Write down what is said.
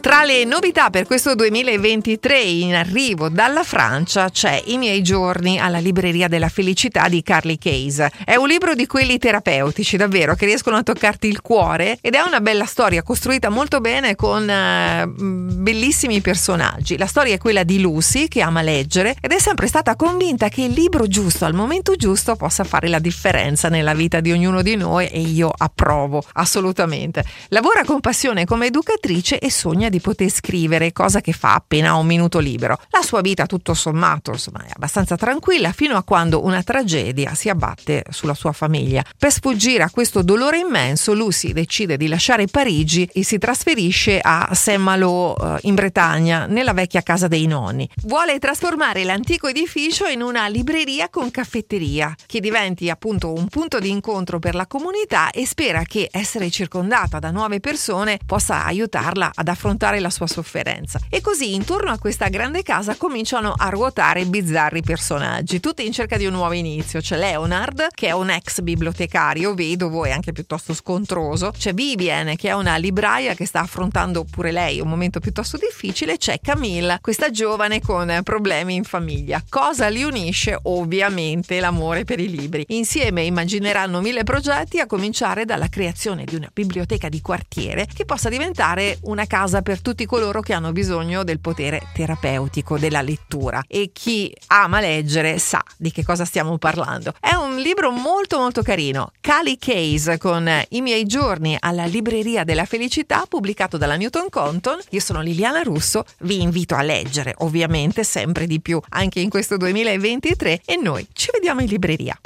Tra le novità per questo 2023 in arrivo dalla Francia c'è I miei giorni alla libreria della felicità di Carly Case. È un libro di quelli terapeutici, davvero, che riescono a toccarti il cuore ed è una bella storia costruita molto bene con uh, bellissimi personaggi. La storia è quella di Lucy che ama leggere ed è sempre stata convinta che il libro giusto al momento giusto possa fare la differenza nella vita di ognuno di noi e io approvo assolutamente. Lavora con passione come educatrice e sogna di poter scrivere, cosa che fa appena un minuto libero. La sua vita, tutto sommato, insomma, è abbastanza tranquilla fino a quando una tragedia si abbatte sulla sua famiglia. Per sfuggire a questo dolore immenso, Lucy decide di lasciare Parigi e si trasferisce a Saint-Malo eh, in Bretagna, nella vecchia casa dei nonni. Vuole trasformare l'antico edificio in una libreria con caffetteria, che diventi appunto un punto di incontro per la comunità e spera che essere circondata da nuove persone possa aiutarla ad affrontare affrontare la sua sofferenza. E così intorno a questa grande casa cominciano a ruotare bizzarri personaggi, tutti in cerca di un nuovo inizio. C'è Leonard, che è un ex bibliotecario, vedovo e anche piuttosto scontroso. C'è Vivian, che è una libraia che sta affrontando pure lei un momento piuttosto difficile. C'è Camille, questa giovane con problemi in famiglia. Cosa li unisce? Ovviamente l'amore per i libri. Insieme immagineranno mille progetti, a cominciare dalla creazione di una biblioteca di quartiere che possa diventare una casa per per tutti coloro che hanno bisogno del potere terapeutico della lettura e chi ama leggere sa di che cosa stiamo parlando. È un libro molto molto carino, Cali Case con I miei giorni alla libreria della felicità pubblicato dalla Newton Compton. Io sono Liliana Russo, vi invito a leggere ovviamente sempre di più anche in questo 2023 e noi ci vediamo in libreria.